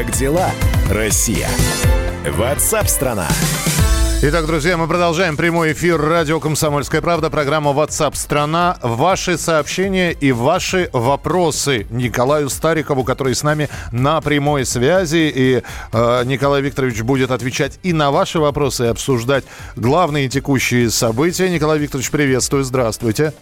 Как дела, Россия? Ватсап-страна! Итак, друзья, мы продолжаем прямой эфир радио «Комсомольская правда», программа WhatsApp страна Ваши сообщения и ваши вопросы Николаю Старикову, который с нами на прямой связи. И э, Николай Викторович будет отвечать и на ваши вопросы, и обсуждать главные текущие события. Николай Викторович, приветствую, здравствуйте.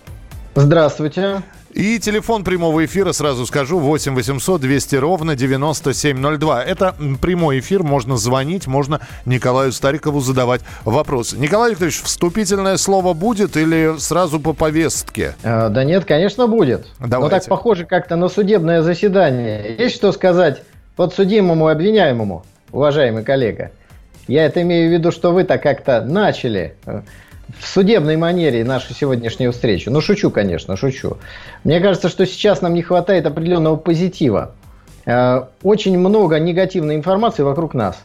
Здравствуйте. И телефон прямого эфира, сразу скажу, 8 800 200 ровно 9702. Это прямой эфир, можно звонить, можно Николаю Старикову задавать вопросы. Николай Викторович, вступительное слово будет или сразу по повестке? А, да нет, конечно, будет. Давайте. Но так похоже как-то на судебное заседание. Есть что сказать подсудимому и обвиняемому, уважаемый коллега? Я это имею в виду, что вы-то как-то начали э, в судебной манере нашу сегодняшнюю встречу. Ну, шучу, конечно, шучу. Мне кажется, что сейчас нам не хватает определенного позитива. Э, очень много негативной информации вокруг нас.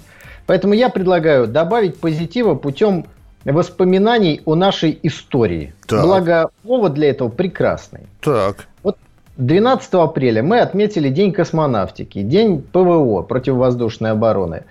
Поэтому я предлагаю добавить позитива путем воспоминаний о нашей истории. Так. Благо, повод для этого прекрасный. Так. Вот 12 апреля мы отметили День космонавтики, День ПВО, противовоздушной обороны.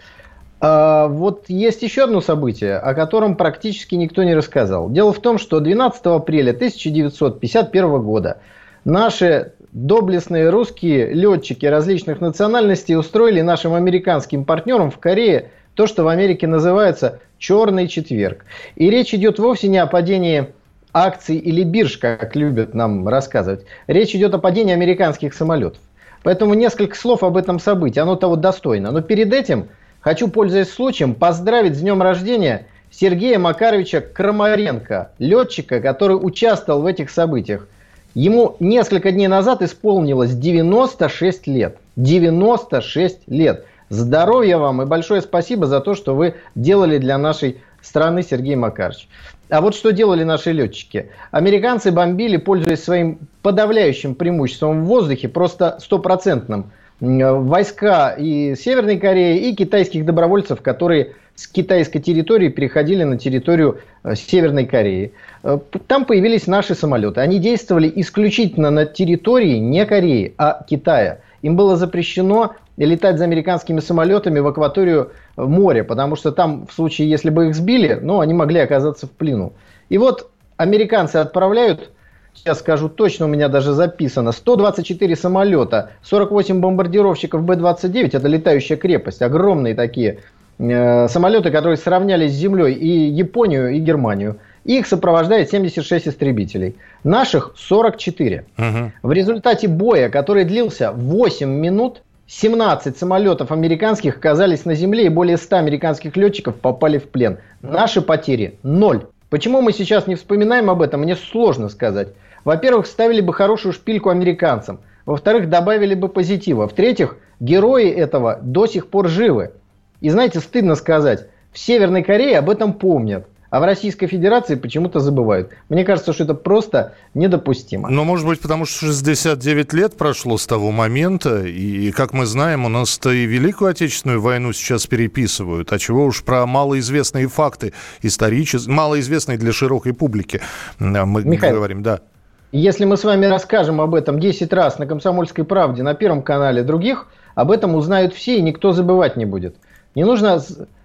А, вот есть еще одно событие, о котором практически никто не рассказал. Дело в том, что 12 апреля 1951 года наши доблестные русские летчики различных национальностей устроили нашим американским партнерам в Корее то, что в Америке называется «черный четверг». И речь идет вовсе не о падении акций или бирж, как любят нам рассказывать. Речь идет о падении американских самолетов. Поэтому несколько слов об этом событии. Оно того достойно. Но перед этим – Хочу, пользуясь случаем, поздравить с днем рождения Сергея Макаровича Крамаренко, летчика, который участвовал в этих событиях. Ему несколько дней назад исполнилось 96 лет. 96 лет. Здоровья вам и большое спасибо за то, что вы делали для нашей страны, Сергей Макарович. А вот что делали наши летчики. Американцы бомбили, пользуясь своим подавляющим преимуществом в воздухе, просто стопроцентным войска и Северной Кореи, и китайских добровольцев, которые с китайской территории переходили на территорию э, Северной Кореи. Э, там появились наши самолеты. Они действовали исключительно на территории не Кореи, а Китая. Им было запрещено летать за американскими самолетами в акваторию моря, потому что там, в случае, если бы их сбили, ну, они могли оказаться в плену. И вот американцы отправляют сейчас скажу точно, у меня даже записано, 124 самолета, 48 бомбардировщиков Б-29, это летающая крепость, огромные такие э, самолеты, которые сравнялись с землей и Японию, и Германию. Их сопровождает 76 истребителей. Наших 44. Угу. В результате боя, который длился 8 минут, 17 самолетов американских оказались на земле, и более 100 американских летчиков попали в плен. Наши потери – ноль. Почему мы сейчас не вспоминаем об этом, мне сложно сказать. Во-первых, ставили бы хорошую шпильку американцам. Во-вторых, добавили бы позитива. В-третьих, герои этого до сих пор живы. И знаете, стыдно сказать, в Северной Корее об этом помнят а в Российской Федерации почему-то забывают. Мне кажется, что это просто недопустимо. Но, может быть, потому что 69 лет прошло с того момента, и, как мы знаем, у нас-то и Великую Отечественную войну сейчас переписывают, а чего уж про малоизвестные факты исторические, малоизвестные для широкой публики мы Михаил, говорим, да. Если мы с вами расскажем об этом 10 раз на «Комсомольской правде», на Первом канале, других, об этом узнают все, и никто забывать не будет. Не нужно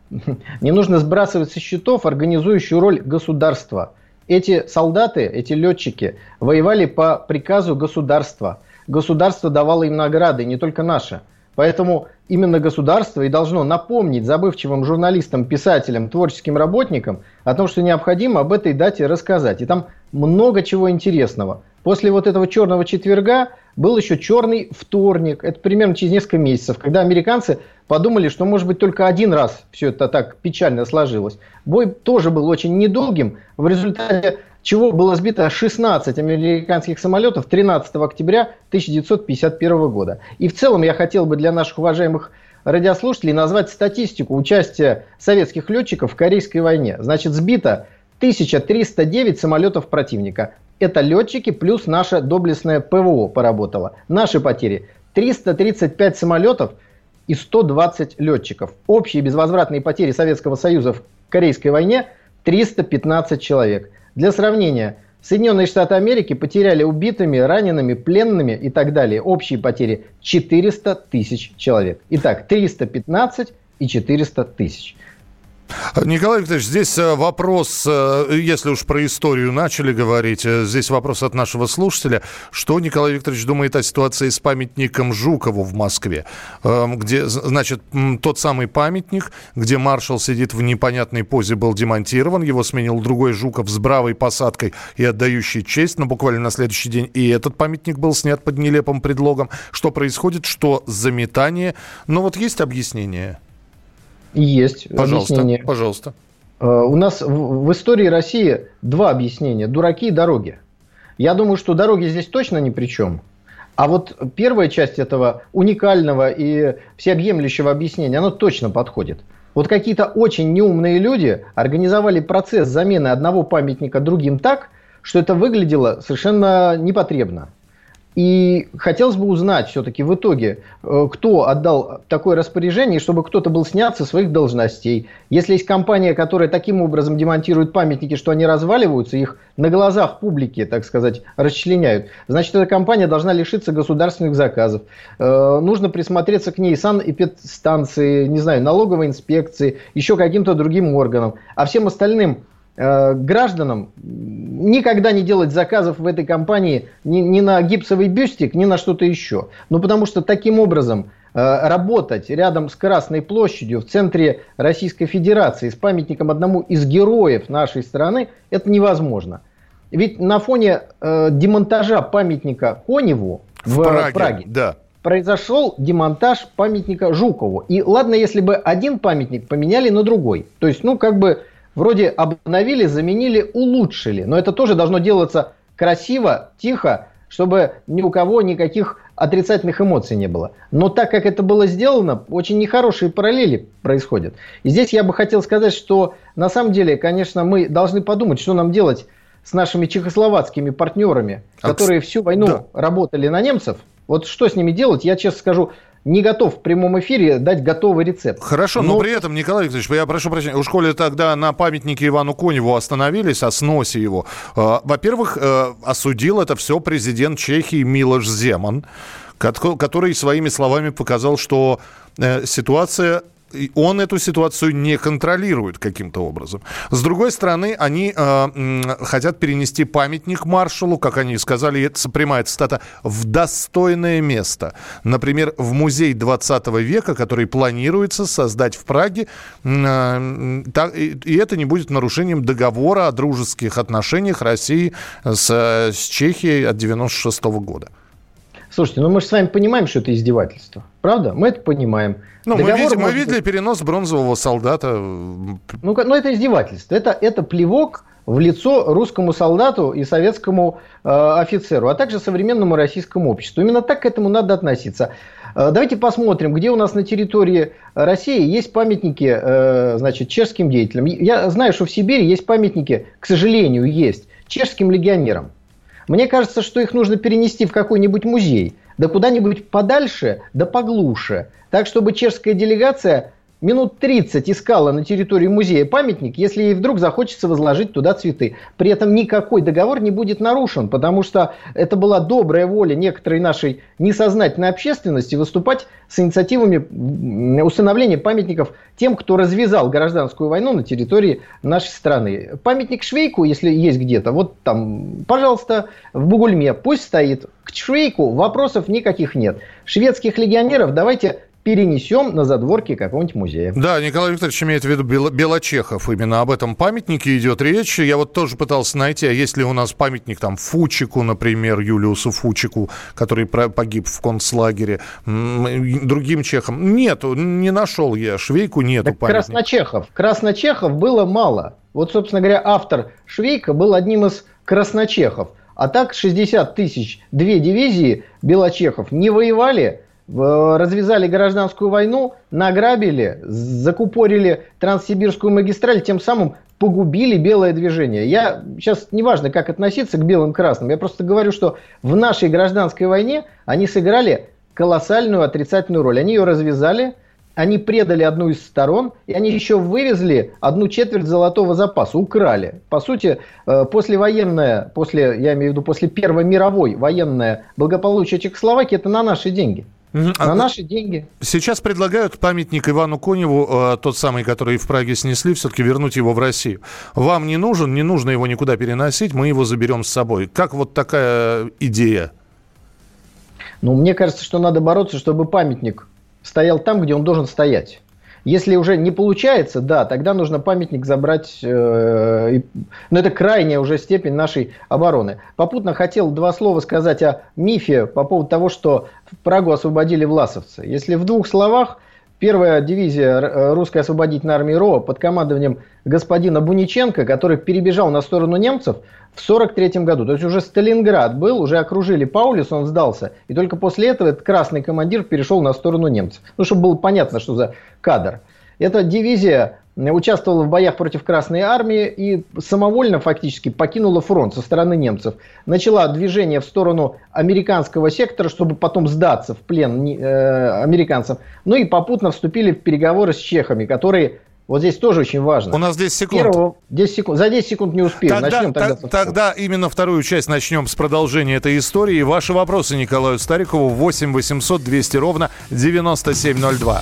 не нужно сбрасывать со счетов организующую роль государства. Эти солдаты, эти летчики воевали по приказу государства. Государство давало им награды, не только наши. Поэтому именно государство и должно напомнить забывчивым журналистам, писателям, творческим работникам о том, что необходимо об этой дате рассказать. И там много чего интересного. После вот этого черного четверга был еще черный вторник. Это примерно через несколько месяцев, когда американцы подумали, что может быть только один раз все это так печально сложилось. Бой тоже был очень недолгим, в результате чего было сбито 16 американских самолетов 13 октября 1951 года. И в целом я хотел бы для наших уважаемых радиослушателей назвать статистику участия советских летчиков в Корейской войне. Значит, сбито 1309 самолетов противника. Это летчики плюс наша доблестная ПВО поработала. Наши потери 335 самолетов и 120 летчиков. Общие безвозвратные потери Советского Союза в Корейской войне 315 человек. Для сравнения, Соединенные Штаты Америки потеряли убитыми, ранеными, пленными и так далее. Общие потери 400 тысяч человек. Итак, 315 и 400 тысяч. Николай Викторович, здесь э, вопрос, э, если уж про историю начали говорить, э, здесь вопрос от нашего слушателя. Что Николай Викторович думает о ситуации с памятником Жукову в Москве? Эм, где, значит, тот самый памятник, где маршал сидит в непонятной позе, был демонтирован. Его сменил другой Жуков с бравой посадкой и отдающий честь. Но буквально на следующий день и этот памятник был снят под нелепым предлогом. Что происходит? Что заметание? Ну вот есть объяснение? Есть пожалуйста, объяснение. Пожалуйста. Э, у нас в истории России два объяснения. Дураки и дороги. Я думаю, что дороги здесь точно ни при чем. А вот первая часть этого уникального и всеобъемлющего объяснения, оно точно подходит. Вот какие-то очень неумные люди организовали процесс замены одного памятника другим так, что это выглядело совершенно непотребно. И хотелось бы узнать все-таки в итоге, э, кто отдал такое распоряжение, чтобы кто-то был снят со своих должностей. Если есть компания, которая таким образом демонтирует памятники, что они разваливаются, их на глазах публики, так сказать, расчленяют, значит, эта компания должна лишиться государственных заказов. Э, нужно присмотреться к ней санэпидстанции, не знаю, налоговой инспекции, еще каким-то другим органам. А всем остальным гражданам никогда не делать заказов в этой компании ни, ни на гипсовый бюстик, ни на что-то еще. Ну, потому что таким образом э, работать рядом с Красной площадью в центре Российской Федерации с памятником одному из героев нашей страны, это невозможно. Ведь на фоне э, демонтажа памятника Коневу в, в Праге, Праге да. произошел демонтаж памятника Жукову. И ладно, если бы один памятник поменяли на другой. То есть, ну, как бы вроде обновили, заменили, улучшили. Но это тоже должно делаться красиво, тихо, чтобы ни у кого никаких отрицательных эмоций не было. Но так как это было сделано, очень нехорошие параллели происходят. И здесь я бы хотел сказать, что на самом деле, конечно, мы должны подумать, что нам делать с нашими чехословацкими партнерами, а которые всю войну да. работали на немцев. Вот что с ними делать, я честно скажу, не готов в прямом эфире дать готовый рецепт. Хорошо, но, но при этом, Николай Викторович, я прошу прощения, у школе тогда на памятнике Ивану Коневу остановились, о сносе его. Э, во-первых, э, осудил это все президент Чехии Милош Земан, который своими словами показал, что э, ситуация он эту ситуацию не контролирует каким-то образом. С другой стороны, они э, хотят перенести памятник маршалу, как они сказали, это прямая цитата, в достойное место. Например, в музей 20 века, который планируется создать в Праге, э, так, и, и это не будет нарушением договора о дружеских отношениях России с, с Чехией от 96 года. Слушайте, ну мы же с вами понимаем, что это издевательство. Правда? Мы это понимаем. Ну, мы, видим, мы видели быть... перенос бронзового солдата. Ну, ну, это издевательство. Это, это плевок в лицо русскому солдату и советскому э, офицеру, а также современному российскому обществу. Именно так к этому надо относиться. Э, давайте посмотрим, где у нас на территории России есть памятники э, значит, чешским деятелям. Я знаю, что в Сибири есть памятники, к сожалению, есть чешским легионерам. Мне кажется, что их нужно перенести в какой-нибудь музей, да куда-нибудь подальше, да поглуше, так чтобы чешская делегация минут 30 искала на территории музея памятник, если ей вдруг захочется возложить туда цветы. При этом никакой договор не будет нарушен, потому что это была добрая воля некоторой нашей несознательной общественности выступать с инициативами установления памятников тем, кто развязал гражданскую войну на территории нашей страны. Памятник Швейку, если есть где-то, вот там, пожалуйста, в Бугульме, пусть стоит. К Швейку вопросов никаких нет. Шведских легионеров давайте перенесем на задворки какого-нибудь музея. Да, Николай Викторович имеет в виду Белочехов. Именно об этом памятнике идет речь. Я вот тоже пытался найти, а есть ли у нас памятник там Фучику, например, Юлиусу Фучику, который погиб в концлагере, другим чехам. Нет, не нашел я. Швейку нету так памятника. Красночехов. Красночехов было мало. Вот, собственно говоря, автор Швейка был одним из красночехов. А так 60 тысяч, две дивизии белочехов не воевали, развязали гражданскую войну, награбили, закупорили Транссибирскую магистраль, тем самым погубили белое движение. Я сейчас неважно, как относиться к белым красным, я просто говорю, что в нашей гражданской войне они сыграли колоссальную отрицательную роль. Они ее развязали, они предали одну из сторон, и они еще вывезли одну четверть золотого запаса, украли. По сути, э, послевоенное, после, я имею в виду после Первой мировой военное благополучие Чехословакии, это на наши деньги. На а наши деньги. Сейчас предлагают памятник Ивану Коневу, э, тот самый, который в Праге снесли, все-таки вернуть его в Россию. Вам не нужен, не нужно его никуда переносить, мы его заберем с собой. Как вот такая идея? Ну, мне кажется, что надо бороться, чтобы памятник стоял там, где он должен стоять. Если уже не получается, да, тогда нужно памятник забрать. Э, но это крайняя уже степень нашей обороны. Попутно хотел два слова сказать о мифе по поводу того, что Прагу освободили власовцы. Если в двух словах, Первая дивизия э, русской освободительной армии РО под командованием господина Буниченко, который перебежал на сторону немцев в 1943 году. То есть уже Сталинград был, уже окружили Паулис, он сдался. И только после этого этот красный командир перешел на сторону немцев. Ну, чтобы было понятно, что за кадр. Эта дивизия участвовала в боях против Красной Армии и самовольно фактически покинула фронт со стороны немцев. Начала движение в сторону американского сектора, чтобы потом сдаться в плен э, американцам. Ну и попутно вступили в переговоры с чехами, которые вот здесь тоже очень важно. У нас 10 секунд. Первого, 10 секунд. За 10 секунд не успеем. Тогда, начнем тогда. Т- тогда именно вторую часть начнем с продолжения этой истории. Ваши вопросы Николаю Старикову 8 800 200 ровно 9702.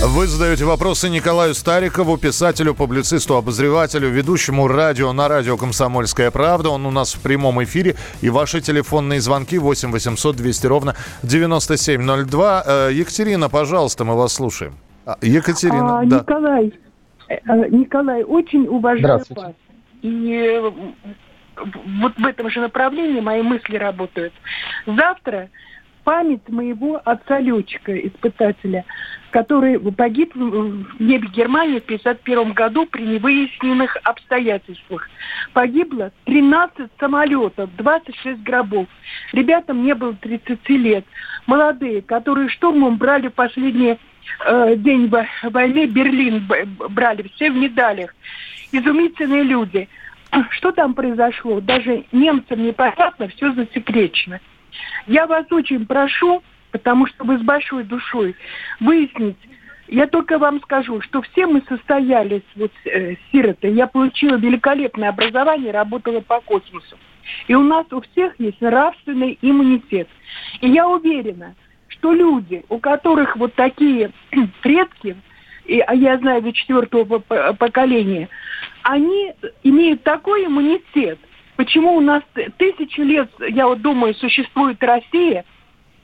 Вы задаете вопросы Николаю Старикову, писателю, публицисту, обозревателю, ведущему радио на радио «Комсомольская правда». Он у нас в прямом эфире. И ваши телефонные звонки 8 800 200 ровно 9702. Э, Екатерина, пожалуйста, мы вас слушаем. А, Екатерина, а, да. Николай, э, Николай, очень уважаю вас. И вот в этом же направлении мои мысли работают. Завтра память моего отца-летчика, испытателя, который погиб в небе Германии в 1951 году при невыясненных обстоятельствах. Погибло 13 самолетов, 26 гробов. Ребятам не было 30 лет. Молодые, которые штурмом брали последний э, день войны, Берлин брали, все в медалях. Изумительные люди. Что там произошло? Даже немцам непонятно, все засекречено. Я вас очень прошу, потому что вы с большой душой выяснить, я только вам скажу, что все мы состоялись, вот э, сироты, я получила великолепное образование, работала по космосу. И у нас у всех есть нравственный иммунитет. И я уверена, что люди, у которых вот такие предки, и, а я знаю до четвертого поколения, они имеют такой иммунитет. Почему у нас тысячи лет, я вот думаю, существует Россия,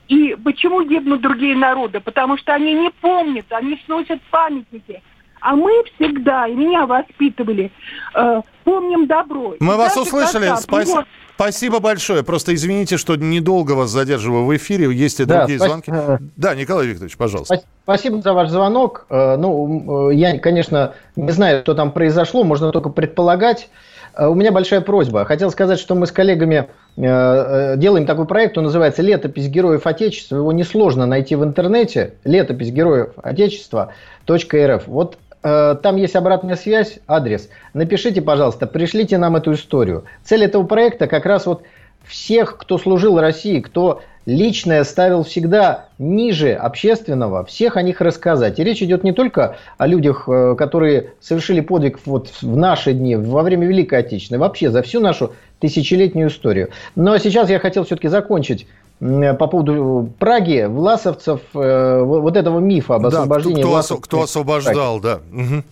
и почему гибнут другие народы? Потому что они не помнят, они сносят памятники. А мы всегда, и меня воспитывали, э, помним добро. Мы и вас услышали. Спасибо. Спасибо большое. Просто извините, что недолго вас задерживаю в эфире. Есть и да, другие спасибо. звонки. Да, Николай Викторович, пожалуйста. Спасибо за ваш звонок. Э, ну, э, я, конечно, не знаю, что там произошло, можно только предполагать. Э, у меня большая просьба. Хотел сказать, что мы с коллегами делаем такой проект, он называется «Летопись героев Отечества». Его несложно найти в интернете. «Летопись героев Отечества. .рф». Вот там есть обратная связь, адрес. Напишите, пожалуйста, пришлите нам эту историю. Цель этого проекта как раз вот всех, кто служил России, кто личное ставил всегда ниже общественного, всех о них рассказать. И речь идет не только о людях, э, которые совершили подвиг вот в наши дни, во время Великой Отечественной, вообще за всю нашу тысячелетнюю историю. Но сейчас я хотел все-таки закончить по поводу Праги, власовцев, э, вот этого мифа об освобождении да, кто, кто освобождал, да. Угу.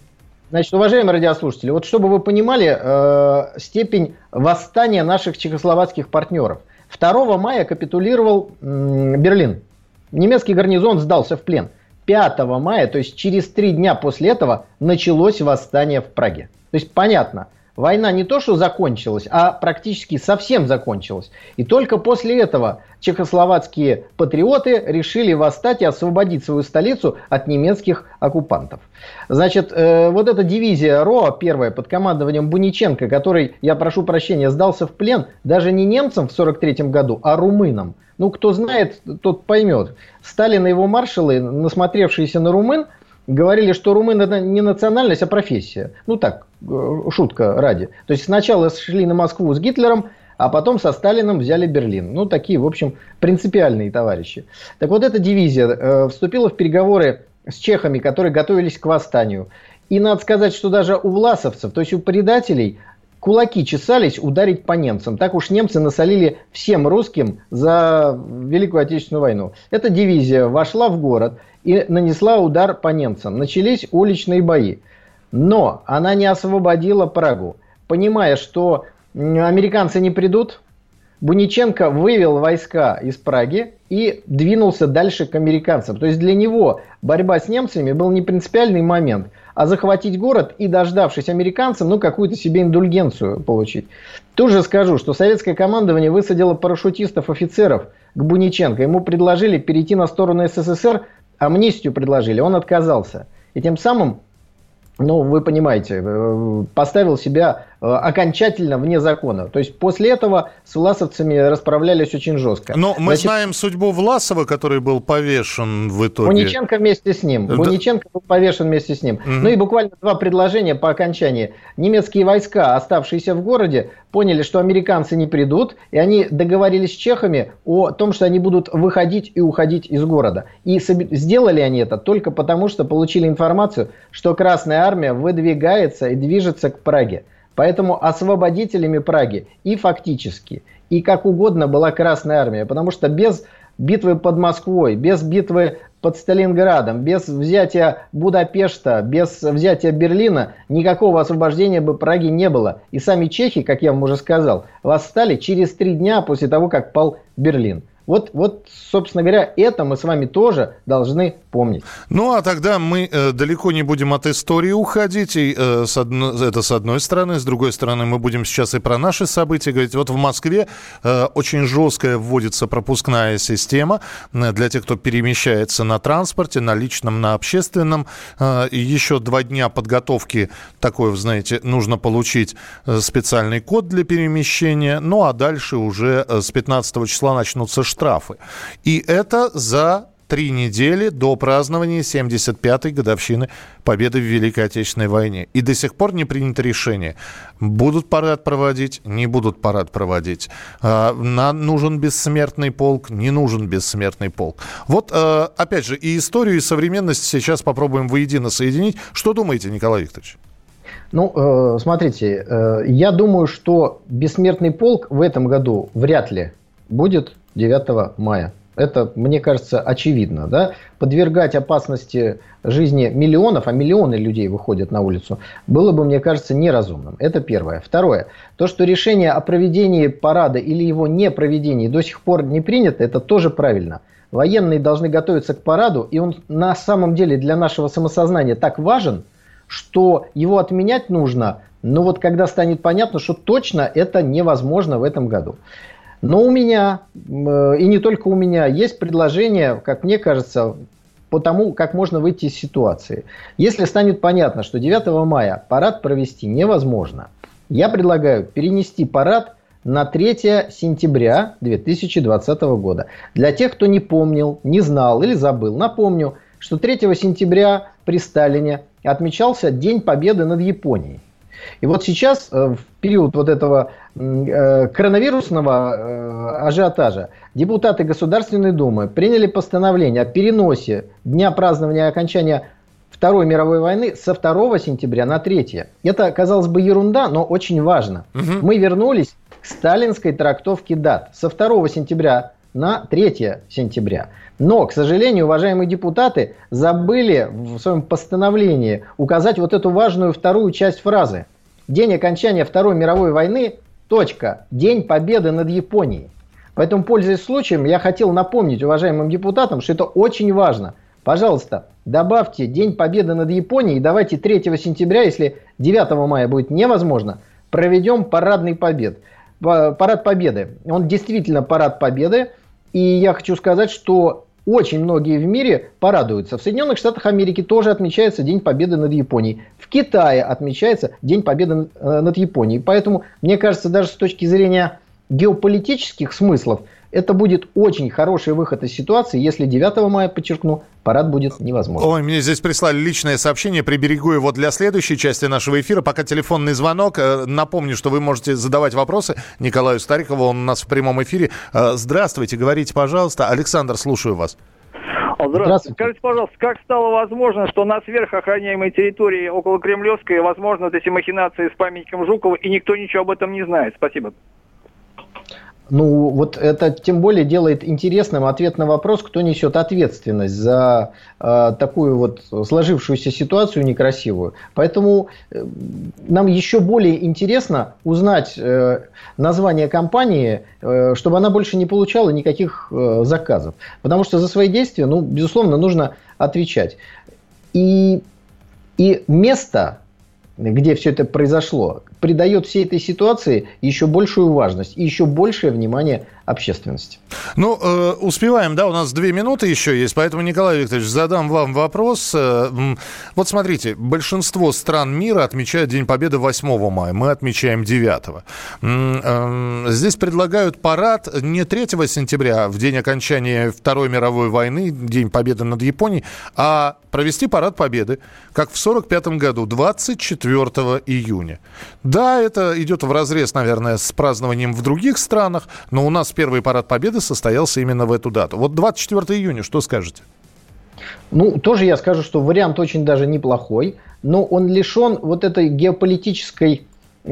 Значит, уважаемые радиослушатели, вот чтобы вы понимали э, степень восстания наших чехословацких партнеров – 2 мая капитулировал Берлин. Немецкий гарнизон сдался в плен. 5 мая, то есть через три дня после этого, началось восстание в Праге. То есть понятно, война не то что закончилась, а практически совсем закончилась. И только после этого чехословацкие патриоты решили восстать и освободить свою столицу от немецких оккупантов. Значит, э, вот эта дивизия РОА, первая, под командованием Буниченко, который, я прошу прощения, сдался в плен даже не немцам в 1943 году, а румынам. Ну, кто знает, тот поймет. Сталин и его маршалы, насмотревшиеся на румын, говорили, что румын это не национальность, а профессия. Ну так, э, шутка ради. То есть сначала шли на Москву с Гитлером, а потом со Сталином взяли Берлин. Ну, такие, в общем, принципиальные товарищи. Так вот, эта дивизия э, вступила в переговоры с чехами, которые готовились к восстанию. И надо сказать, что даже у власовцев, то есть у предателей, кулаки чесались ударить по немцам. Так уж немцы насолили всем русским за Великую Отечественную войну. Эта дивизия вошла в город и нанесла удар по немцам. Начались уличные бои. Но она не освободила Прагу. Понимая, что американцы не придут, Буниченко вывел войска из Праги и двинулся дальше к американцам. То есть для него борьба с немцами был не принципиальный момент, а захватить город и, дождавшись американцам, ну, какую-то себе индульгенцию получить. Тут же скажу, что советское командование высадило парашютистов-офицеров к Буниченко. Ему предложили перейти на сторону СССР, амнистию предложили, он отказался. И тем самым ну, вы понимаете, э, поставил себя э, окончательно вне закона. То есть после этого с власовцами расправлялись очень жестко. Но мы Значит, знаем судьбу Власова, который был повешен в итоге. Буниченко вместе с ним. Да. Буниченко был повешен вместе с ним. Угу. Ну и буквально два предложения по окончании. Немецкие войска, оставшиеся в городе, поняли, что американцы не придут, и они договорились с чехами о том, что они будут выходить и уходить из города. И сделали они это только потому, что получили информацию, что Красная Армия выдвигается и движется к Праге. Поэтому освободителями Праги и фактически, и как угодно была Красная Армия, потому что без битвы под Москвой, без битвы под Сталинградом, без взятия Будапешта, без взятия Берлина никакого освобождения бы Праги не было. И сами чехи, как я вам уже сказал, восстали через три дня после того, как пал Берлин. Вот, вот, собственно говоря, это мы с вами тоже должны помнить. Ну, а тогда мы э, далеко не будем от истории уходить. И, э, с одно, это с одной стороны. С другой стороны, мы будем сейчас и про наши события говорить. Вот в Москве э, очень жесткая вводится пропускная система э, для тех, кто перемещается на транспорте, на личном, на общественном. Э, еще два дня подготовки такой, знаете, нужно получить э, специальный код для перемещения. Ну, а дальше уже э, с 15 числа начнутся штрафы. И это за три недели до празднования 75-й годовщины победы в Великой Отечественной войне. И до сих пор не принято решение, будут парад проводить, не будут парад проводить. А, нужен бессмертный полк, не нужен бессмертный полк. Вот, а, опять же, и историю, и современность сейчас попробуем воедино соединить. Что думаете, Николай Викторович? Ну, э, смотрите, э, я думаю, что бессмертный полк в этом году вряд ли будет 9 мая. Это, мне кажется, очевидно. Да? Подвергать опасности жизни миллионов, а миллионы людей выходят на улицу, было бы, мне кажется, неразумным. Это первое. Второе. То, что решение о проведении парада или его непроведении до сих пор не принято, это тоже правильно. Военные должны готовиться к параду, и он на самом деле для нашего самосознания так важен, что его отменять нужно, но вот когда станет понятно, что точно это невозможно в этом году. Но у меня, э, и не только у меня, есть предложение, как мне кажется, по тому, как можно выйти из ситуации. Если станет понятно, что 9 мая парад провести невозможно, я предлагаю перенести парад на 3 сентября 2020 года. Для тех, кто не помнил, не знал или забыл, напомню, что 3 сентября при Сталине отмечался День Победы над Японией. И вот сейчас, э, в период вот этого коронавирусного э, ажиотажа, депутаты Государственной Думы приняли постановление о переносе дня празднования окончания Второй мировой войны со 2 сентября на 3. Это, казалось бы, ерунда, но очень важно. Угу. Мы вернулись к сталинской трактовке дат. Со 2 сентября на 3 сентября. Но, к сожалению, уважаемые депутаты забыли в своем постановлении указать вот эту важную вторую часть фразы. День окончания Второй мировой войны, точка, День победы над Японией. Поэтому, пользуясь случаем, я хотел напомнить уважаемым депутатам, что это очень важно. Пожалуйста, добавьте День Победы над Японией давайте 3 сентября, если 9 мая будет невозможно, проведем парадный побед. Парад Победы. Он действительно парад Победы. И я хочу сказать, что очень многие в мире порадуются. В Соединенных Штатах Америки тоже отмечается День Победы над Японией. В Китае отмечается День Победы э, над Японией. Поэтому, мне кажется, даже с точки зрения геополитических смыслов, это будет очень хороший выход из ситуации, если 9 мая, подчеркну, парад будет невозможен. Ой, мне здесь прислали личное сообщение, приберегу его для следующей части нашего эфира. Пока телефонный звонок. Э, напомню, что вы можете задавать вопросы Николаю Старикову, он у нас в прямом эфире. Э, здравствуйте, говорите, пожалуйста. Александр, слушаю вас. Здравствуйте. Здравствуйте. Скажите, пожалуйста, как стало возможно, что на сверхохраняемой территории около Кремлевской возможны вот эти махинации с памятником Жукова, и никто ничего об этом не знает? Спасибо. Ну, вот это тем более делает интересным ответ на вопрос, кто несет ответственность за э, такую вот сложившуюся ситуацию некрасивую. Поэтому э, нам еще более интересно узнать э, название компании, э, чтобы она больше не получала никаких э, заказов. Потому что за свои действия, ну, безусловно, нужно отвечать. И, и место, где все это произошло, придает всей этой ситуации еще большую важность и еще большее внимание общественности. Ну, э, успеваем, да, у нас две минуты еще есть, поэтому, Николай Викторович, задам вам вопрос. Э, вот смотрите, большинство стран мира отмечают День Победы 8 мая, мы отмечаем 9. Э, здесь предлагают парад не 3 сентября, в день окончания Второй мировой войны, День Победы над Японией, а провести парад Победы, как в 1945 году, 24 июня. Да, это идет в разрез, наверное, с празднованием в других странах, но у нас первый парад Победы состоялся именно в эту дату. Вот 24 июня, что скажете? Ну, тоже я скажу, что вариант очень даже неплохой, но он лишен вот этой геополитической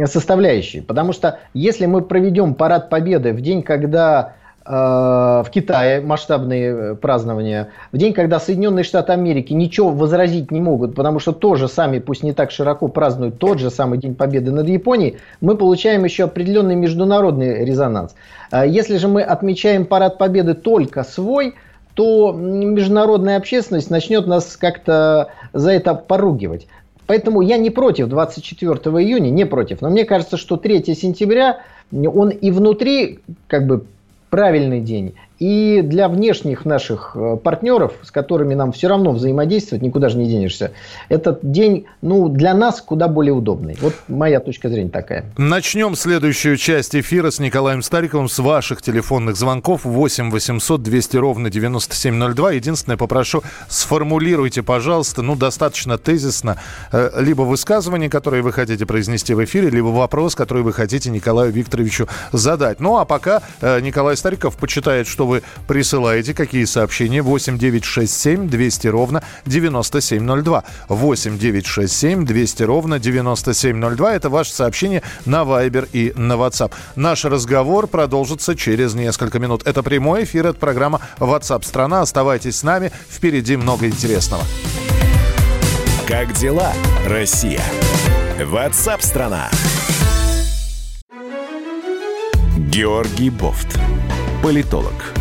составляющей. Потому что если мы проведем парад Победы в день, когда Э, в Китае масштабные э, празднования, в день, когда Соединенные Штаты Америки ничего возразить не могут, потому что тоже сами, пусть не так широко празднуют тот же самый День Победы над Японией, мы получаем еще определенный международный резонанс. Э, если же мы отмечаем Парад Победы только свой, то международная общественность начнет нас как-то за это поругивать. Поэтому я не против 24 июня, не против. Но мне кажется, что 3 сентября, он и внутри как бы правильный день. И для внешних наших э, партнеров, с которыми нам все равно взаимодействовать, никуда же не денешься, этот день, ну, для нас куда более удобный. Вот моя точка зрения такая. Начнем следующую часть эфира с Николаем Стариковым с ваших телефонных звонков 8 800 200 ровно 9702. Единственное, попрошу, сформулируйте, пожалуйста, ну, достаточно тезисно, э, либо высказывание, которое вы хотите произнести в эфире, либо вопрос, который вы хотите Николаю Викторовичу задать. Ну, а пока э, Николай Стариков почитает, что вы присылаете, какие сообщения. 8 9 6 7 200 ровно 9702. 8 9 6 7 200 ровно 9702. Это ваше сообщение на Viber и на WhatsApp. Наш разговор продолжится через несколько минут. Это прямой эфир, это программа WhatsApp страна. Оставайтесь с нами. Впереди много интересного. Как дела, Россия? WhatsApp страна. Георгий Бофт. Политолог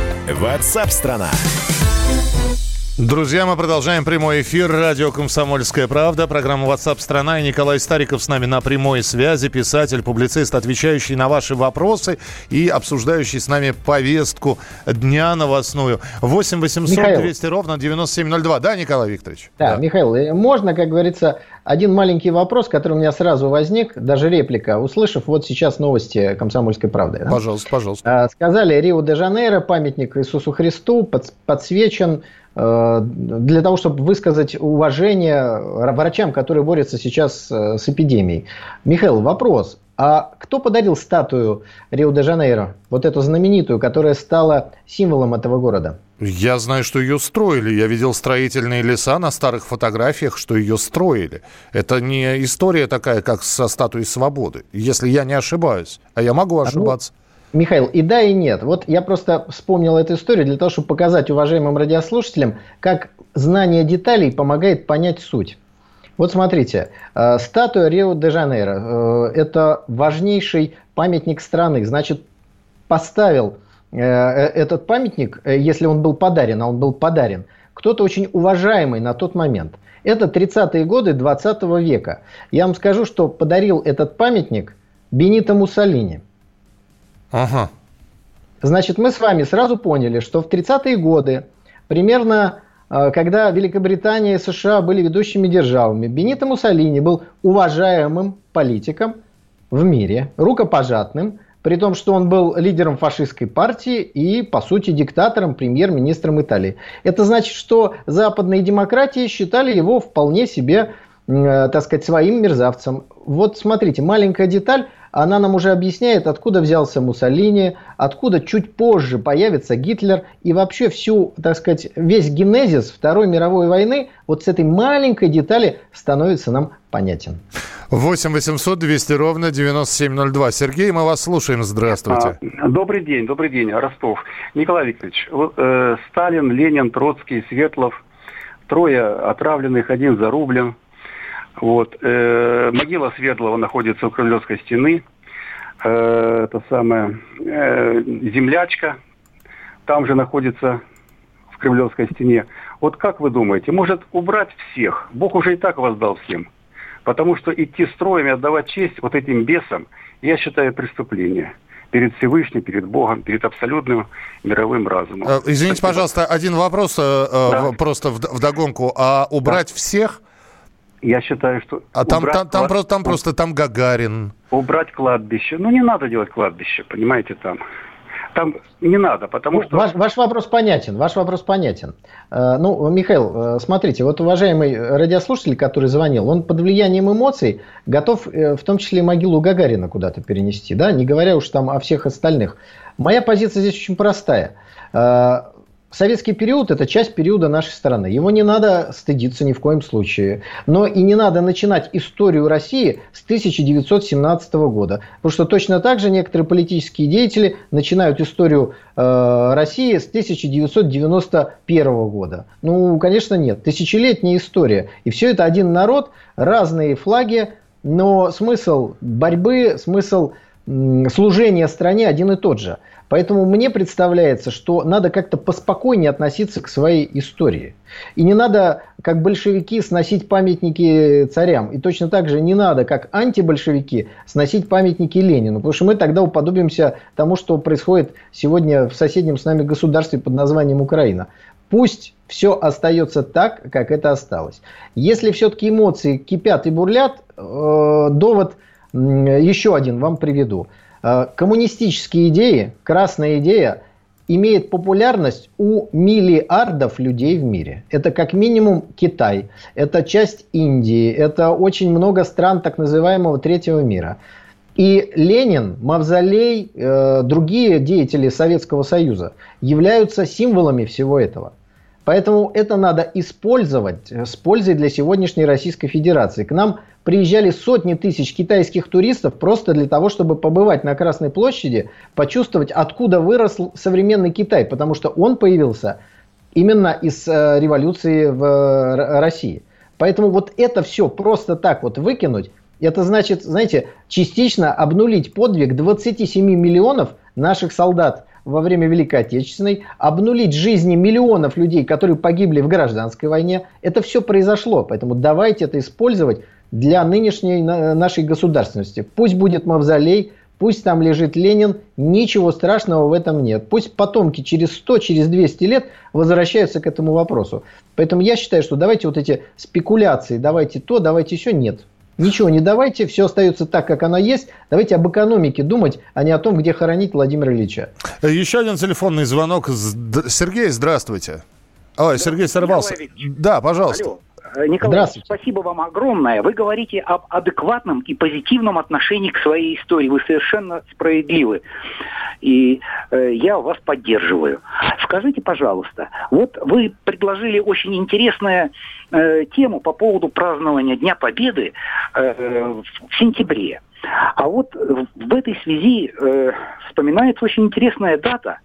WhatsApp-страна! Друзья, мы продолжаем прямой эфир. Радио «Комсомольская правда». Программа WhatsApp страна». И Николай Стариков с нами на прямой связи. Писатель, публицист, отвечающий на ваши вопросы и обсуждающий с нами повестку дня новостную. 8 800 Михаил. 200 ровно 9702. Да, Николай Викторович? Да, да, Михаил, э, можно, как говорится, один маленький вопрос, который у меня сразу возник, даже реплика, услышав вот сейчас новости «Комсомольской правды». Да? Пожалуйста, пожалуйста. А, сказали, Рио-де-Жанейро, памятник Иисусу Христу, подсвечен для того, чтобы высказать уважение врачам, которые борются сейчас э, с эпидемией. Михаил, вопрос. А кто подарил статую Рио-де-Жанейро? Вот эту знаменитую, которая стала символом этого города? Я знаю, что ее строили. Я видел строительные леса на старых фотографиях, что ее строили. Это не история такая, как со статуей свободы, если я не ошибаюсь. А я могу ошибаться. Михаил, и да, и нет. Вот я просто вспомнил эту историю для того, чтобы показать уважаемым радиослушателям, как знание деталей помогает понять суть. Вот смотрите, э, статуя Рио-де-Жанейро э, – это важнейший памятник страны. Значит, поставил Э, этот памятник, если он был подарен, а он был подарен, кто-то очень уважаемый на тот момент. Это 30-е годы 20 века. Я вам скажу, что подарил этот памятник Бенито Муссолини. Ага. Значит, мы с вами сразу поняли, что в 30-е годы, примерно когда Великобритания и США были ведущими державами, Бенито Муссолини был уважаемым политиком в мире, рукопожатным, при том, что он был лидером фашистской партии и, по сути, диктатором, премьер-министром Италии. Это значит, что западные демократии считали его вполне себе, э, так сказать, своим мерзавцем. Вот смотрите, маленькая деталь – она нам уже объясняет, откуда взялся Муссолини, откуда чуть позже появится Гитлер и вообще всю, так сказать, весь генезис Второй мировой войны вот с этой маленькой детали становится нам понятен. 8 800 200 ровно 9702. Сергей, мы вас слушаем. Здравствуйте. А, добрый день, добрый день, Ростов. Николай Викторович, э, Сталин, Ленин, Троцкий, Светлов, трое отравленных, один зарублен. Вот. Э, могила Светлого находится у Кремлевской стены. Э, это самая э, землячка там же находится в Кремлевской стене. Вот как вы думаете, может убрать всех? Бог уже и так воздал всем. Потому что идти строем и отдавать честь вот этим бесам, я считаю преступление перед Всевышним, перед Богом, перед абсолютным мировым разумом. Э, извините, Спасибо. пожалуйста, один вопрос э, э да. просто в догонку. А убрать да. всех я считаю, что... А там, там, там, просто, там просто там Гагарин. Убрать кладбище. Ну, не надо делать кладбище, понимаете, там. Там не надо, потому ну, что... Ваш, ваш вопрос понятен, ваш вопрос понятен. Э, ну, Михаил, э, смотрите, вот уважаемый радиослушатель, который звонил, он под влиянием эмоций готов э, в том числе могилу Гагарина куда-то перенести, да, не говоря уж там о всех остальных. Моя позиция здесь очень простая советский период – это часть периода нашей страны. Его не надо стыдиться ни в коем случае. Но и не надо начинать историю России с 1917 года. Потому что точно так же некоторые политические деятели начинают историю э, России с 1991 года. Ну, конечно, нет. Тысячелетняя история. И все это один народ, разные флаги, но смысл борьбы, смысл служения стране один и тот же – Поэтому мне представляется, что надо как-то поспокойнее относиться к своей истории. И не надо, как большевики, сносить памятники царям. И точно так же не надо, как антибольшевики, сносить памятники Ленину. Потому что мы тогда уподобимся тому, что происходит сегодня в соседнем с нами государстве под названием Украина. Пусть все остается так, как это осталось. Если все-таки эмоции кипят и бурлят, э, довод еще один вам приведу. Э, коммунистические идеи, красная идея, имеет популярность у миллиардов людей в мире. Это как минимум Китай, это часть Индии, это очень много стран так называемого третьего мира. И Ленин, Мавзолей, э, другие деятели Советского Союза являются символами всего этого. Поэтому это надо использовать с пользой для сегодняшней Российской Федерации. К нам приезжали сотни тысяч китайских туристов просто для того, чтобы побывать на Красной площади, почувствовать, откуда вырос современный Китай, потому что он появился именно из э, революции в э, России. Поэтому вот это все просто так вот выкинуть, это значит, знаете, частично обнулить подвиг 27 миллионов наших солдат во время Великой Отечественной, обнулить жизни миллионов людей, которые погибли в гражданской войне. Это все произошло, поэтому давайте это использовать для нынешней нашей государственности. Пусть будет мавзолей, пусть там лежит Ленин, ничего страшного в этом нет. Пусть потомки через 100, через 200 лет возвращаются к этому вопросу. Поэтому я считаю, что давайте вот эти спекуляции, давайте то, давайте еще нет. Ничего не давайте, все остается так, как оно есть. Давайте об экономике думать, а не о том, где хоронить Владимира Ильича. Еще один телефонный звонок. Сергей, здравствуйте. Ой, Сергей сорвался. Да, пожалуйста. Алло. Э, Николай, спасибо вам огромное. Вы говорите об адекватном и позитивном отношении к своей истории. Вы совершенно справедливы. И э, я вас поддерживаю. Скажите, пожалуйста, вот вы предложили очень интересную э, тему по поводу празднования Дня Победы э, в сентябре. А вот в этой связи э, вспоминается очень интересная дата,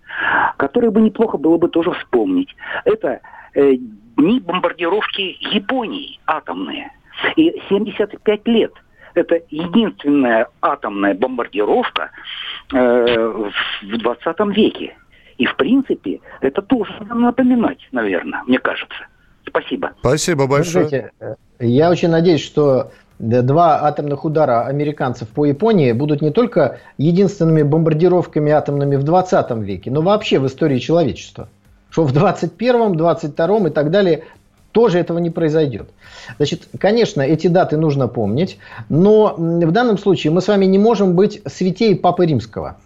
которую бы неплохо было бы тоже вспомнить. Это дни бомбардировки Японии атомные. И 75 лет. Это единственная атомная бомбардировка э, в 20 веке. И, в принципе, это тоже надо напоминать, наверное, мне кажется. Спасибо. Спасибо большое. Знаете, э, я очень надеюсь, что два атомных удара американцев по Японии будут не только единственными бомбардировками атомными в 20 веке, но вообще в истории человечества. Что в 21, 22 и так далее тоже этого не произойдет. Значит, конечно, эти даты нужно помнить, но в данном случае мы с вами не можем быть святей Папы Римского.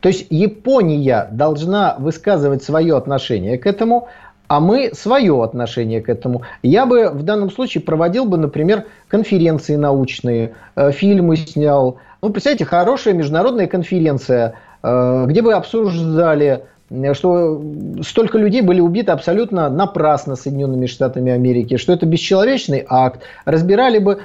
То есть Япония должна высказывать свое отношение к этому, а мы свое отношение к этому. Я бы в данном случае проводил бы, например, конференции научные, э, фильмы снял. Ну, представьте, хорошая международная конференция, э, где бы обсуждали что столько людей были убиты абсолютно напрасно Соединенными Штатами Америки, что это бесчеловечный акт. Разбирали бы,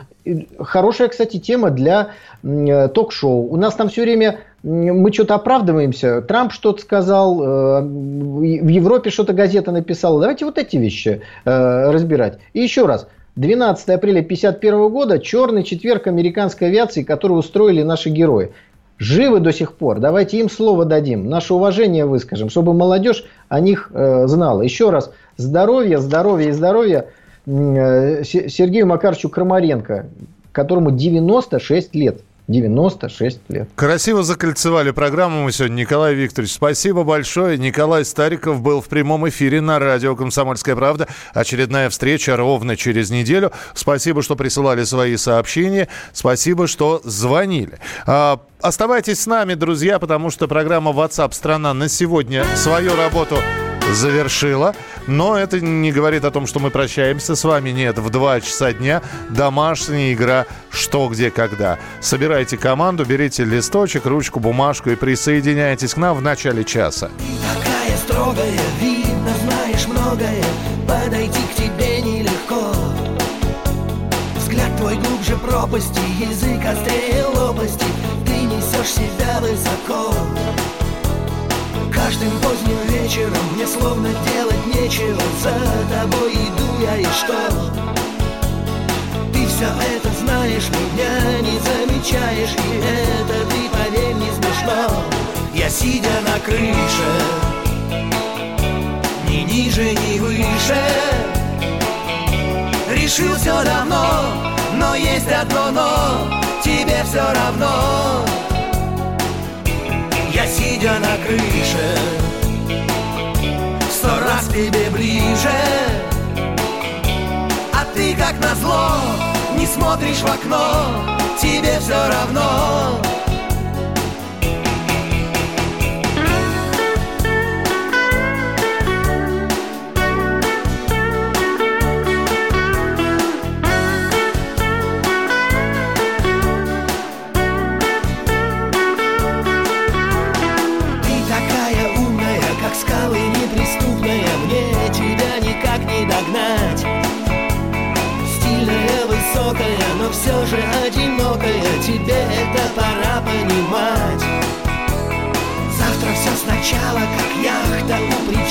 хорошая, кстати, тема для э, ток-шоу. У нас там все время мы что-то оправдываемся. Трамп что-то сказал, э, в Европе что-то газета написала. Давайте вот эти вещи э, разбирать. И еще раз. 12 апреля 1951 года, черный четверг американской авиации, который устроили наши герои. Живы до сих пор. Давайте им слово дадим, наше уважение выскажем, чтобы молодежь о них э, знала. Еще раз, здоровье, здоровье и здоровье Сергею Макаровичу Крамаренко, которому 96 лет. 96 лет. Красиво закольцевали программу мы сегодня. Николай Викторович, спасибо большое. Николай Стариков был в прямом эфире на радио «Комсомольская правда». Очередная встреча ровно через неделю. Спасибо, что присылали свои сообщения. Спасибо, что звонили. А, оставайтесь с нами, друзья, потому что программа WhatsApp страна на сегодня свою работу завершила. Но это не говорит о том, что мы прощаемся с вами. Нет, в 2 часа дня домашняя игра «Что, где, когда». Собирайте команду, берите листочек, ручку, бумажку и присоединяйтесь к нам в начале часа. такая строгая, видно, знаешь многое, подойти к тебе нелегко. Взгляд твой глубже пропасти, язык острее лопасти, ты несешь себя высоко. Каждым поздним вечером мне словно делать нечего. За тобой иду я и что? Ты все это знаешь, меня не замечаешь И это ты, поверь, не смешно. Я сидя на крыше Ни ниже, ни выше Решил все давно, но есть одно но Тебе все равно сидя на крыше. Сто раз тебе ближе. А ты как назло Не смотришь в окно. Тебе все равно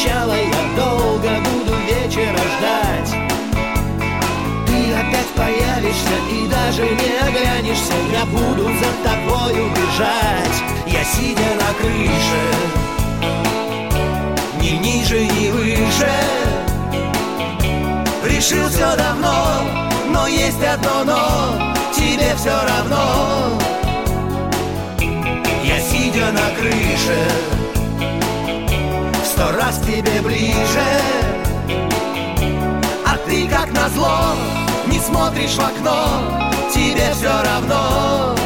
у причала Я долго буду вечера ждать. Ты опять появишься и даже не оглянешься. Я буду за тобой убежать Я сидя на крыше Ни ниже, ни выше. Решил все давно но есть одно но, тебе все равно. Я сидя на крыше сто раз тебе ближе А ты как назло Не смотришь в окно Тебе все равно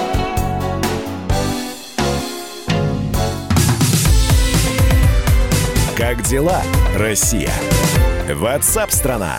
Как дела, Россия? Ватсап-страна!